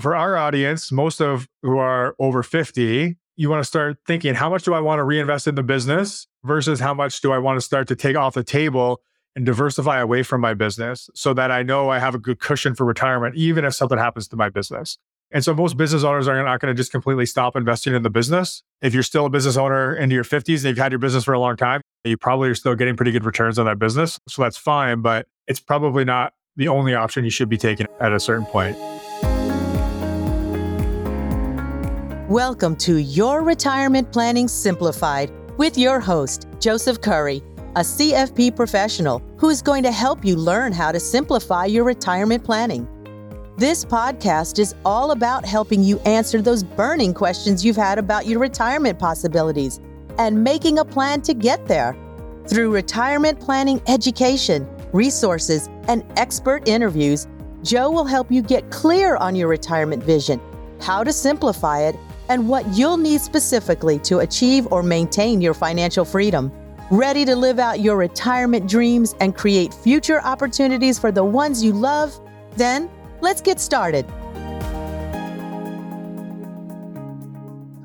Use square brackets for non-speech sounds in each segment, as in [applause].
for our audience, most of who are over 50, you want to start thinking how much do I want to reinvest in the business versus how much do I want to start to take off the table and diversify away from my business so that I know I have a good cushion for retirement, even if something happens to my business. And so most business owners are not going to just completely stop investing in the business. If you're still a business owner into your 50s and you've had your business for a long time, you probably are still getting pretty good returns on that business. So that's fine, but it's probably not the only option you should be taking at a certain point. Welcome to Your Retirement Planning Simplified with your host, Joseph Curry, a CFP professional who is going to help you learn how to simplify your retirement planning. This podcast is all about helping you answer those burning questions you've had about your retirement possibilities and making a plan to get there. Through retirement planning education, resources, and expert interviews, Joe will help you get clear on your retirement vision, how to simplify it, and what you'll need specifically to achieve or maintain your financial freedom. Ready to live out your retirement dreams and create future opportunities for the ones you love? Then let's get started.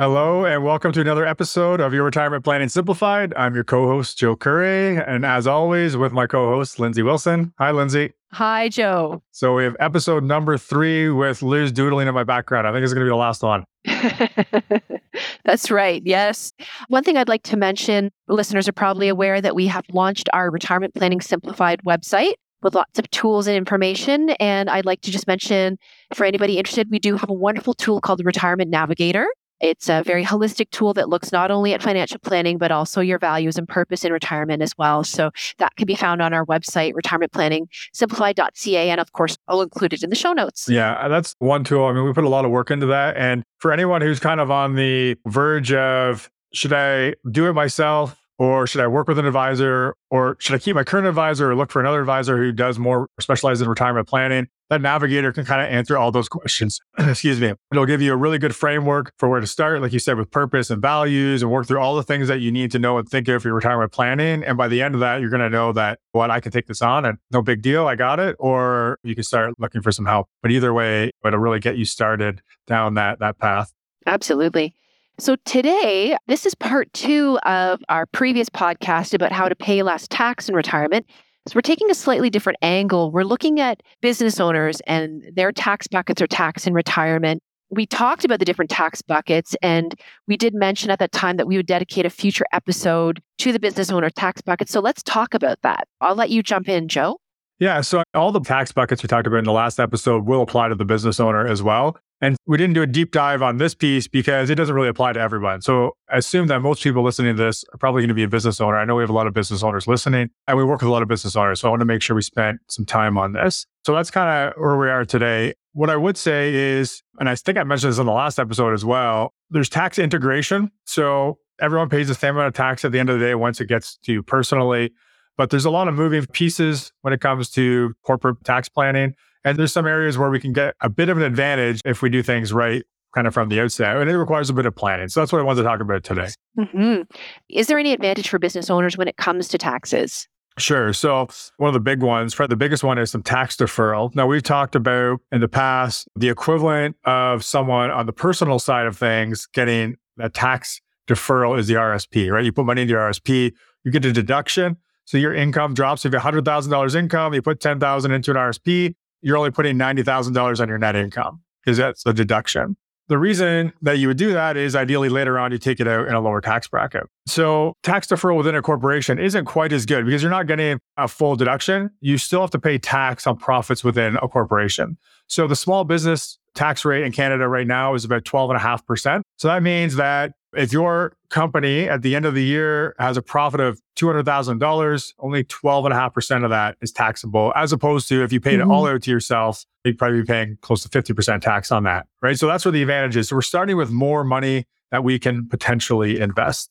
Hello, and welcome to another episode of Your Retirement Planning Simplified. I'm your co host, Joe Curry, and as always, with my co host, Lindsay Wilson. Hi, Lindsay. Hi, Joe. So we have episode number three with Liz doodling in my background. I think it's going to be the last one. [laughs] That's right. Yes. One thing I'd like to mention listeners are probably aware that we have launched our Retirement Planning Simplified website with lots of tools and information. And I'd like to just mention for anybody interested, we do have a wonderful tool called the Retirement Navigator. It's a very holistic tool that looks not only at financial planning, but also your values and purpose in retirement as well. So that can be found on our website, retirementplanningsimplified.ca. And of course, I'll include it in the show notes. Yeah, uh, that's one tool. I mean, we put a lot of work into that. And for anyone who's kind of on the verge of, should I do it myself? Or should I work with an advisor? Or should I keep my current advisor or look for another advisor who does more specialized in retirement planning? That navigator can kind of answer all those questions. [clears throat] Excuse me. It'll give you a really good framework for where to start, like you said, with purpose and values and work through all the things that you need to know and think of for your retirement planning. And by the end of that, you're going to know that what I can take this on and no big deal. I got it. Or you can start looking for some help. But either way, it'll really get you started down that, that path. Absolutely. So, today, this is part two of our previous podcast about how to pay less tax in retirement. So, we're taking a slightly different angle. We're looking at business owners and their tax buckets or tax in retirement. We talked about the different tax buckets, and we did mention at that time that we would dedicate a future episode to the business owner tax bucket. So, let's talk about that. I'll let you jump in, Joe. Yeah. So all the tax buckets we talked about in the last episode will apply to the business owner as well. And we didn't do a deep dive on this piece because it doesn't really apply to everyone. So I assume that most people listening to this are probably going to be a business owner. I know we have a lot of business owners listening and we work with a lot of business owners. So I want to make sure we spent some time on this. So that's kind of where we are today. What I would say is, and I think I mentioned this in the last episode as well, there's tax integration. So everyone pays the same amount of tax at the end of the day once it gets to you personally. But there's a lot of moving pieces when it comes to corporate tax planning. And there's some areas where we can get a bit of an advantage if we do things right kind of from the outset. And it requires a bit of planning. So that's what I wanted to talk about today. Mm-hmm. Is there any advantage for business owners when it comes to taxes? Sure. So one of the big ones, the biggest one is some tax deferral. Now we've talked about in the past the equivalent of someone on the personal side of things getting a tax deferral is the RSP, right? You put money into your RSP, you get a deduction. So your income drops. If you have $100,000 income, you put 10,000 into an RSP, you're only putting $90,000 on your net income because that's a deduction. The reason that you would do that is ideally later on you take it out in a lower tax bracket. So tax deferral within a corporation isn't quite as good because you're not getting a full deduction. You still have to pay tax on profits within a corporation. So the small business tax rate in Canada right now is about 12.5%. So that means that if your company at the end of the year has a profit of $200,000, only 12.5% of that is taxable, as opposed to if you paid mm-hmm. it all out to yourself, you'd probably be paying close to 50% tax on that, right? So that's where the advantage is. So we're starting with more money that we can potentially invest.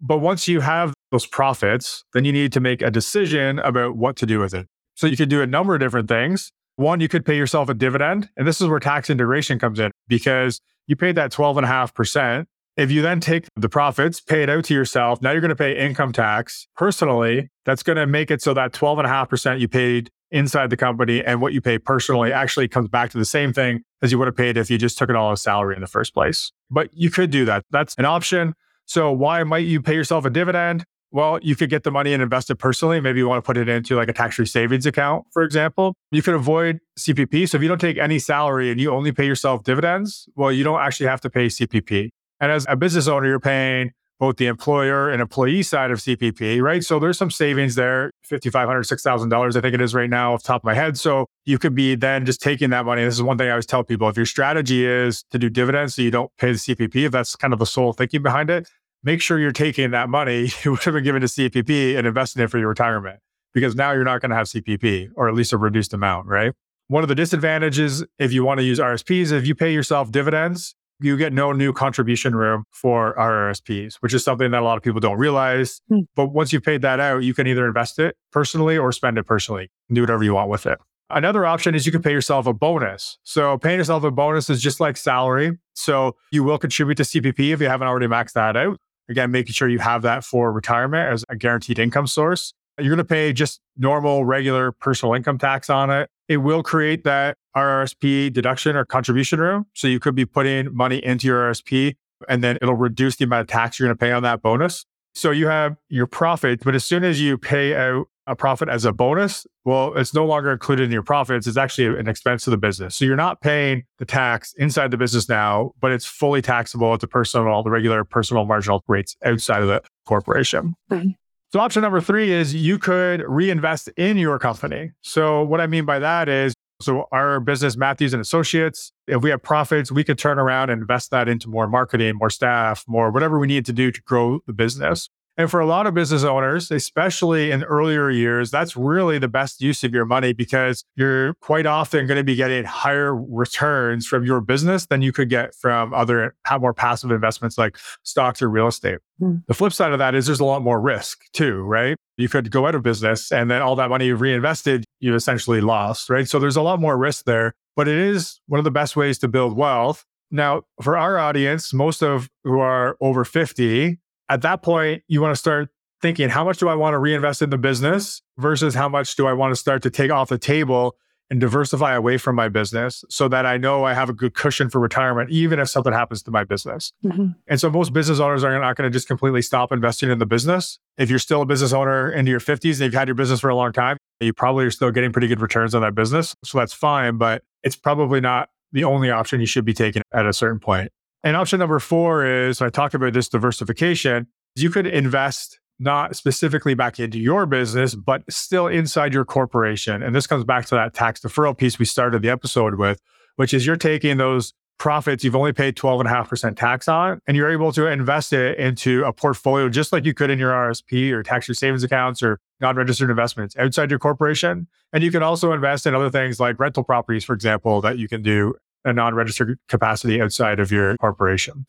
But once you have those profits, then you need to make a decision about what to do with it. So you could do a number of different things. One, you could pay yourself a dividend. And this is where tax integration comes in because you paid that 12.5%. If you then take the profits, pay it out to yourself, now you're going to pay income tax personally. That's going to make it so that 12.5% you paid inside the company and what you pay personally actually comes back to the same thing as you would have paid if you just took it all as salary in the first place. But you could do that. That's an option. So why might you pay yourself a dividend? Well, you could get the money and invest it personally. Maybe you want to put it into like a tax free savings account, for example. You could avoid CPP. So if you don't take any salary and you only pay yourself dividends, well, you don't actually have to pay CPP. And as a business owner, you're paying both the employer and employee side of CPP, right? So there's some savings there, $5,500, $6,000, I think it is right now off the top of my head. So you could be then just taking that money. This is one thing I always tell people. If your strategy is to do dividends so you don't pay the CPP, if that's kind of the sole thinking behind it, make sure you're taking that money [laughs] you would have been given to CPP and investing it for your retirement because now you're not going to have CPP or at least a reduced amount, right? One of the disadvantages if you want to use RSPs, if you pay yourself dividends, you get no new contribution room for RRSPs, which is something that a lot of people don't realize. Hmm. But once you've paid that out, you can either invest it personally or spend it personally and do whatever you want with it. Another option is you can pay yourself a bonus. So paying yourself a bonus is just like salary. So you will contribute to CPP if you haven't already maxed that out. Again, making sure you have that for retirement as a guaranteed income source. You're going to pay just normal, regular personal income tax on it. It will create that RRSP deduction or contribution room. So you could be putting money into your RRSP and then it'll reduce the amount of tax you're going to pay on that bonus. So you have your profit, but as soon as you pay out a profit as a bonus, well, it's no longer included in your profits. It's actually an expense to the business. So you're not paying the tax inside the business now, but it's fully taxable at the personal, the regular personal marginal rates outside of the corporation. Mm-hmm. So option number three is you could reinvest in your company. So what I mean by that is, so our business, Matthews and Associates, if we have profits, we could turn around and invest that into more marketing, more staff, more whatever we need to do to grow the business. And for a lot of business owners, especially in earlier years, that's really the best use of your money because you're quite often going to be getting higher returns from your business than you could get from other have more passive investments like stocks or real estate. Mm. The flip side of that is there's a lot more risk too, right? You could go out of business and then all that money you've reinvested, you essentially lost, right? So there's a lot more risk there, but it is one of the best ways to build wealth. Now, for our audience, most of who are over 50, at that point, you want to start thinking, how much do I want to reinvest in the business versus how much do I want to start to take off the table and diversify away from my business so that I know I have a good cushion for retirement, even if something happens to my business. Mm-hmm. And so most business owners are not going to just completely stop investing in the business. If you're still a business owner into your 50s and you've had your business for a long time, you probably are still getting pretty good returns on that business. So that's fine, but it's probably not the only option you should be taking at a certain point. And option number four is I talked about this diversification. You could invest not specifically back into your business, but still inside your corporation. And this comes back to that tax deferral piece we started the episode with, which is you're taking those profits you've only paid 12.5% tax on, and you're able to invest it into a portfolio just like you could in your RSP or tax free savings accounts or non registered investments outside your corporation. And you can also invest in other things like rental properties, for example, that you can do a non-registered capacity outside of your corporation.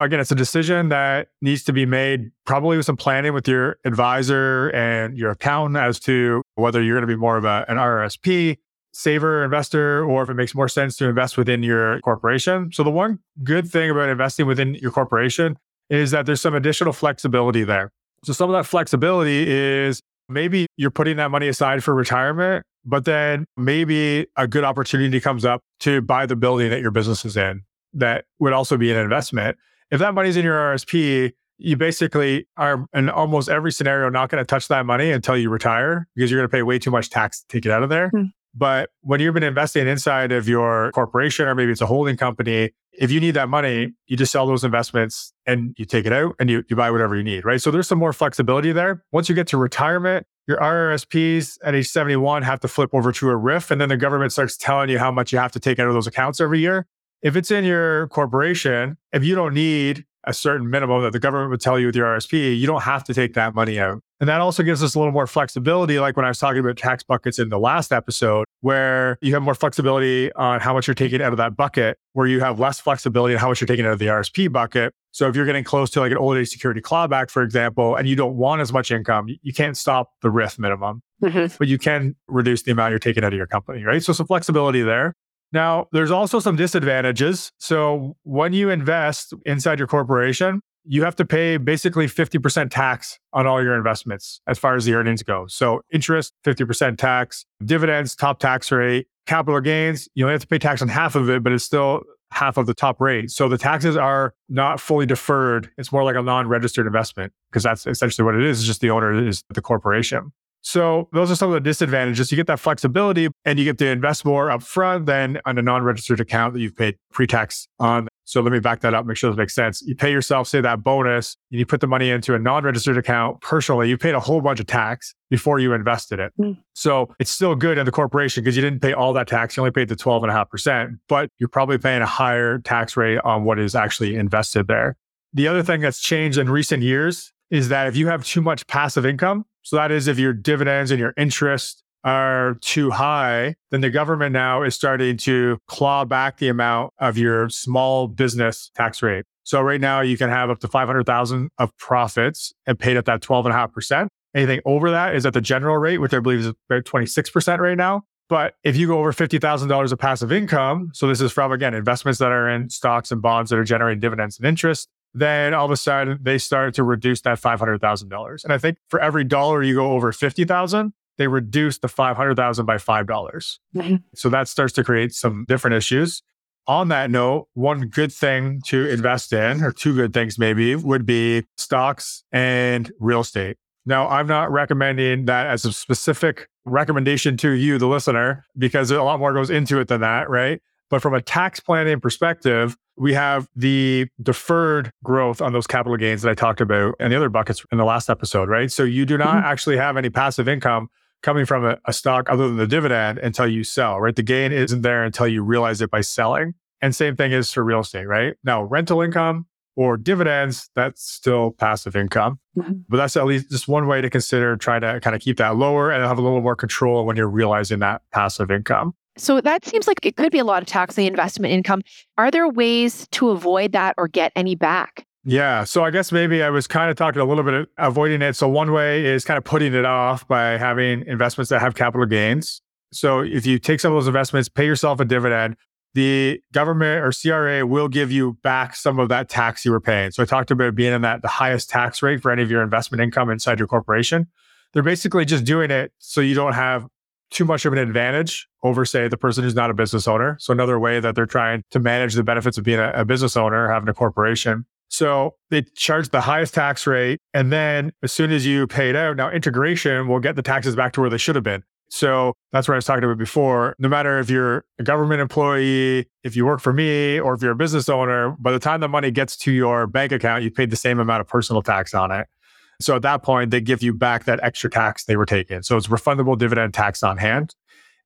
Again, it's a decision that needs to be made probably with some planning with your advisor and your accountant as to whether you're going to be more of a, an RRSP saver investor or if it makes more sense to invest within your corporation. So the one good thing about investing within your corporation is that there's some additional flexibility there. So some of that flexibility is maybe you're putting that money aside for retirement but then maybe a good opportunity comes up to buy the building that your business is in that would also be an investment. If that money's in your RSP, you basically are in almost every scenario not going to touch that money until you retire because you're going to pay way too much tax to take it out of there. Hmm. But when you've been investing inside of your corporation or maybe it's a holding company, if you need that money, you just sell those investments and you take it out and you, you buy whatever you need, right? So there's some more flexibility there. Once you get to retirement, your RRSPs at age 71 have to flip over to a RRIF, and then the government starts telling you how much you have to take out of those accounts every year. If it's in your corporation, if you don't need a certain minimum that the government would tell you with your RSP, you don't have to take that money out. And that also gives us a little more flexibility, like when I was talking about tax buckets in the last episode, where you have more flexibility on how much you're taking out of that bucket, where you have less flexibility on how much you're taking out of the RSP bucket. So if you're getting close to like an old age security clawback, for example, and you don't want as much income, you can't stop the RRIF minimum, mm-hmm. but you can reduce the amount you're taking out of your company, right? So some flexibility there. Now, there's also some disadvantages. So when you invest inside your corporation, you have to pay basically 50% tax on all your investments as far as the earnings go. So interest, 50% tax, dividends, top tax rate, capital gains, you only have to pay tax on half of it, but it's still half of the top rate. So the taxes are not fully deferred. It's more like a non-registered investment because that's essentially what it is. It's just the owner is the corporation. So those are some of the disadvantages. You get that flexibility and you get to invest more upfront than on a non-registered account that you've paid pre-tax on. So let me back that up, make sure that makes sense. You pay yourself, say that bonus, and you put the money into a non-registered account personally. You paid a whole bunch of tax before you invested it. Mm. So it's still good in the corporation because you didn't pay all that tax. You only paid the 12.5%, but you're probably paying a higher tax rate on what is actually invested there. The other thing that's changed in recent years is that if you have too much passive income, so that is if your dividends and your interest are too high, then the government now is starting to claw back the amount of your small business tax rate. So right now you can have up to 500,000 of profits and paid at that 12.5%. Anything over that is at the general rate, which I believe is about 26% right now. But if you go over $50,000 of passive income, so this is from, again, investments that are in stocks and bonds that are generating dividends and interest, then all of a sudden they started to reduce that $500,000. And I think for every dollar you go over 50,000, they reduce the 500,000 by $5. dollars mm-hmm. So that starts to create some different issues. On that note, one good thing to invest in, or two good things maybe, would be stocks and real estate. Now, I'm not recommending that as a specific recommendation to you, the listener, because a lot more goes into it than that, right? But from a tax planning perspective, we have the deferred growth on those capital gains that I talked about and the other buckets in the last episode, right? So you do not mm-hmm. actually have any passive income coming from a, a, stock other than the dividend until you sell, right? The gain isn't there until you realize it by selling. And same thing is for real estate, right? Now, rental income or dividends, that's still passive income. Mm-hmm. But that's at least just one way to consider trying to kind of keep that lower and have a little more control when you're realizing that passive income. So that seems like it could be a lot of tax on the investment income. Are there ways to avoid that or get any back? Yeah. So I guess maybe I was kind of talking a little bit avoiding it. So one way is kind of putting it off by having investments that have capital gains. So if you take some of those investments, pay yourself a dividend, the government or CRA will give you back some of that tax you were paying. So I talked about being in that the highest tax rate for any of your investment income inside your corporation. They're basically just doing it so you don't have too much of an advantage over, say, the person who's not a business owner. So another way that they're trying to manage the benefits of being a, a business owner, having a corporation. So they charge the highest tax rate. And then as soon as you pay it out, now integration will get the taxes back to where they should have been. So that's what I was talking about before. No matter if you're a government employee, if you work for me, or if you're a business owner, by the time the money gets to your bank account, you paid the same amount of personal tax on it. So at that point, they give you back that extra tax they were taking. So it's refundable dividend tax on hand.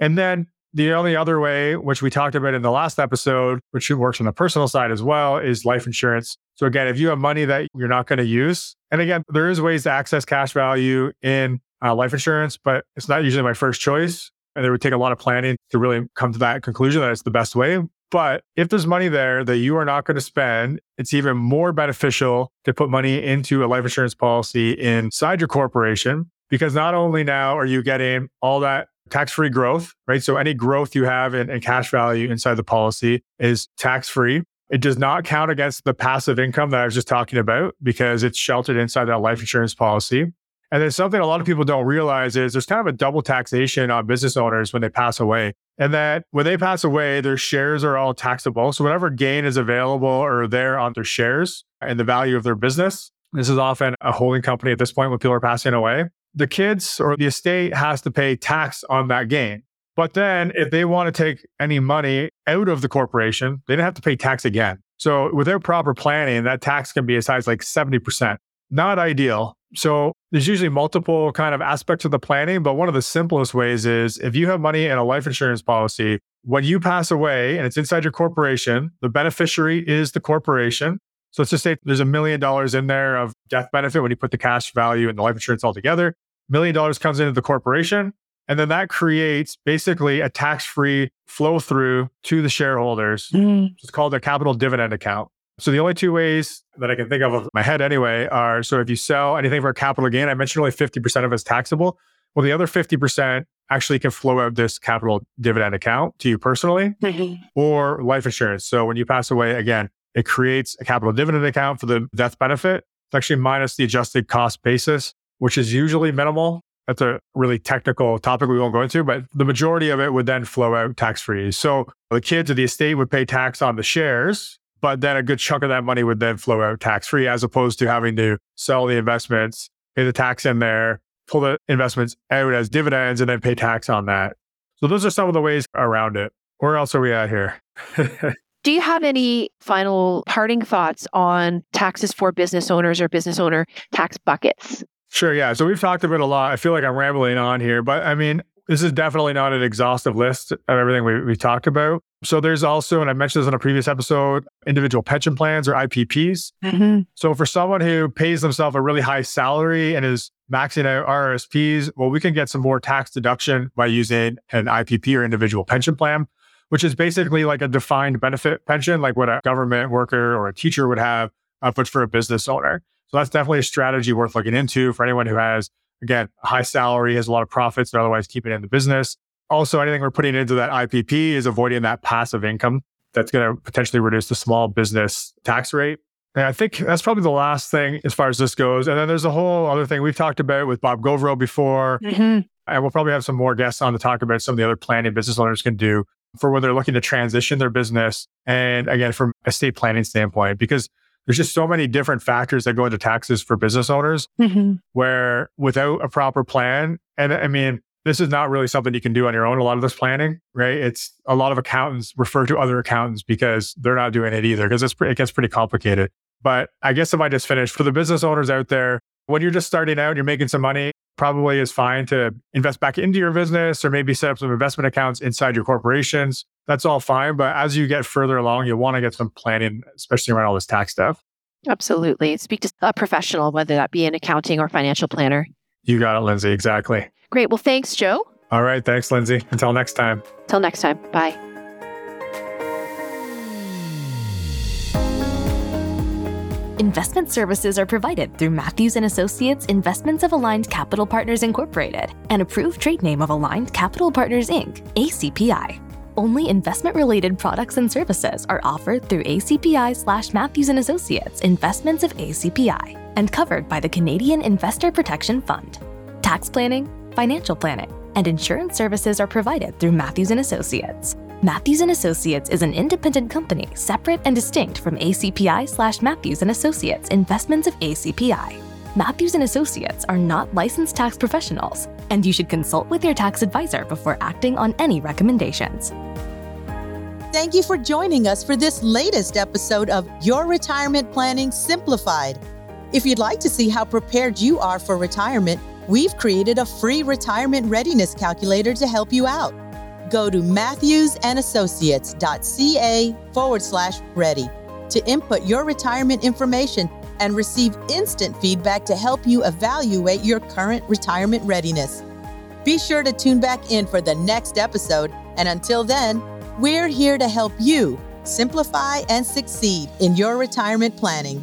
And then the only other way, which we talked about in the last episode, which works on the personal side as well, is life insurance. So again, if you have money that you're not going to use, and again, there is ways to access cash value in uh, life insurance, but it's not usually my first choice. And it would take a lot of planning to really come to that conclusion that it's the best way. But if there's money there that you are not going to spend, it's even more beneficial to put money into a life insurance policy inside your corporation because not only now are you getting all that tax free growth, right? So any growth you have in, in cash value inside the policy is tax free. It does not count against the passive income that I was just talking about because it's sheltered inside that life insurance policy. And then something a lot of people don't realize is there's kind of a double taxation on business owners when they pass away. And that when they pass away, their shares are all taxable. So whatever gain is available or there on their shares and the value of their business, this is often a holding company at this point when people are passing away. The kids or the estate has to pay tax on that gain. But then if they want to take any money out of the corporation, they don't have to pay tax again. So without proper planning, that tax can be as high as like 70%. Not ideal. So there's usually multiple kind of aspects of the planning, but one of the simplest ways is if you have money in a life insurance policy, when you pass away and it's inside your corporation, the beneficiary is the corporation. So let's just say there's a million dollars in there of death benefit when you put the cash value and the life insurance all together. Million dollars comes into the corporation. And then that creates basically a tax free flow through to the shareholders. Mm. It's called a capital dividend account. So the only two ways that I can think of of my head anyway are so if you sell anything for a capital gain, I mentioned only 50% of it is taxable. Well, the other 50% actually can flow out this capital dividend account to you personally mm-hmm. or life insurance. So when you pass away, again, it creates a capital dividend account for the death benefit. It's actually minus the adjusted cost basis, which is usually minimal. That's a really technical topic we won't go into, but the majority of it would then flow out tax free. So the kids of the estate would pay tax on the shares, but then a good chunk of that money would then flow out tax free as opposed to having to sell the investments, pay the tax in there, pull the investments out as dividends, and then pay tax on that. So those are some of the ways around it. Where else are we at here? [laughs] Do you have any final parting thoughts on taxes for business owners or business owner tax buckets? Sure. Yeah. So we've talked about a lot. I feel like I'm rambling on here, but I mean, this is definitely not an exhaustive list of everything we, we talked about. So there's also, and I mentioned this in a previous episode, individual pension plans or IPPs. Mm-hmm. So for someone who pays themselves a really high salary and is maxing out RRSPs, well, we can get some more tax deduction by using an IPP or individual pension plan, which is basically like a defined benefit pension, like what a government worker or a teacher would have, uh, but for a business owner. So that's definitely a strategy worth looking into for anyone who has, again, a high salary, has a lot of profits, and otherwise keep it in the business. Also, anything we're putting into that IPP is avoiding that passive income that's going to potentially reduce the small business tax rate. And I think that's probably the last thing as far as this goes. And then there's a whole other thing we've talked about with Bob Govro before. Mm-hmm. And we'll probably have some more guests on to talk about some of the other planning business owners can do for when they're looking to transition their business. And again, from estate planning standpoint, because there's just so many different factors that go into taxes for business owners mm-hmm. where without a proper plan, and I mean, this is not really something you can do on your own. A lot of this planning, right? It's a lot of accountants refer to other accountants because they're not doing it either because it gets pretty complicated. But I guess if I just finish for the business owners out there, when you're just starting out, and you're making some money, probably is fine to invest back into your business or maybe set up some investment accounts inside your corporations that's all fine. But as you get further along, you want to get some planning, especially around all this tax stuff. Absolutely. Speak to a professional, whether that be an accounting or financial planner. You got it, Lindsay. Exactly. Great. Well, thanks, Joe. All right. Thanks, Lindsay. Until next time. Until next time. Bye. Investment services are provided through Matthews and Associates Investments of Aligned Capital Partners Incorporated, an approved trade name of Aligned Capital Partners Inc., ACPI. Only investment-related products and services are offered through ACPI slash Matthews and Associates Investments of ACPI and covered by the Canadian Investor Protection Fund. Tax planning, financial planning, and insurance services are provided through Matthews and Associates. Matthews and Associates is an independent company separate and distinct from ACPI slash Matthews and Associates Investments of ACPI. Matthews and Associates are not licensed tax professionals, and you should consult with your tax advisor before acting on any recommendations. Thank you for joining us for this latest episode of Your Retirement Planning Simplified. If you'd like to see how prepared you are for retirement, we've created a free retirement readiness calculator to help you out. Go to matthewsandassociates.ca forward slash ready to input your retirement information and receive instant feedback to help you evaluate your current retirement readiness. Be sure to tune back in for the next episode, and until then, we're here to help you simplify and succeed in your retirement planning.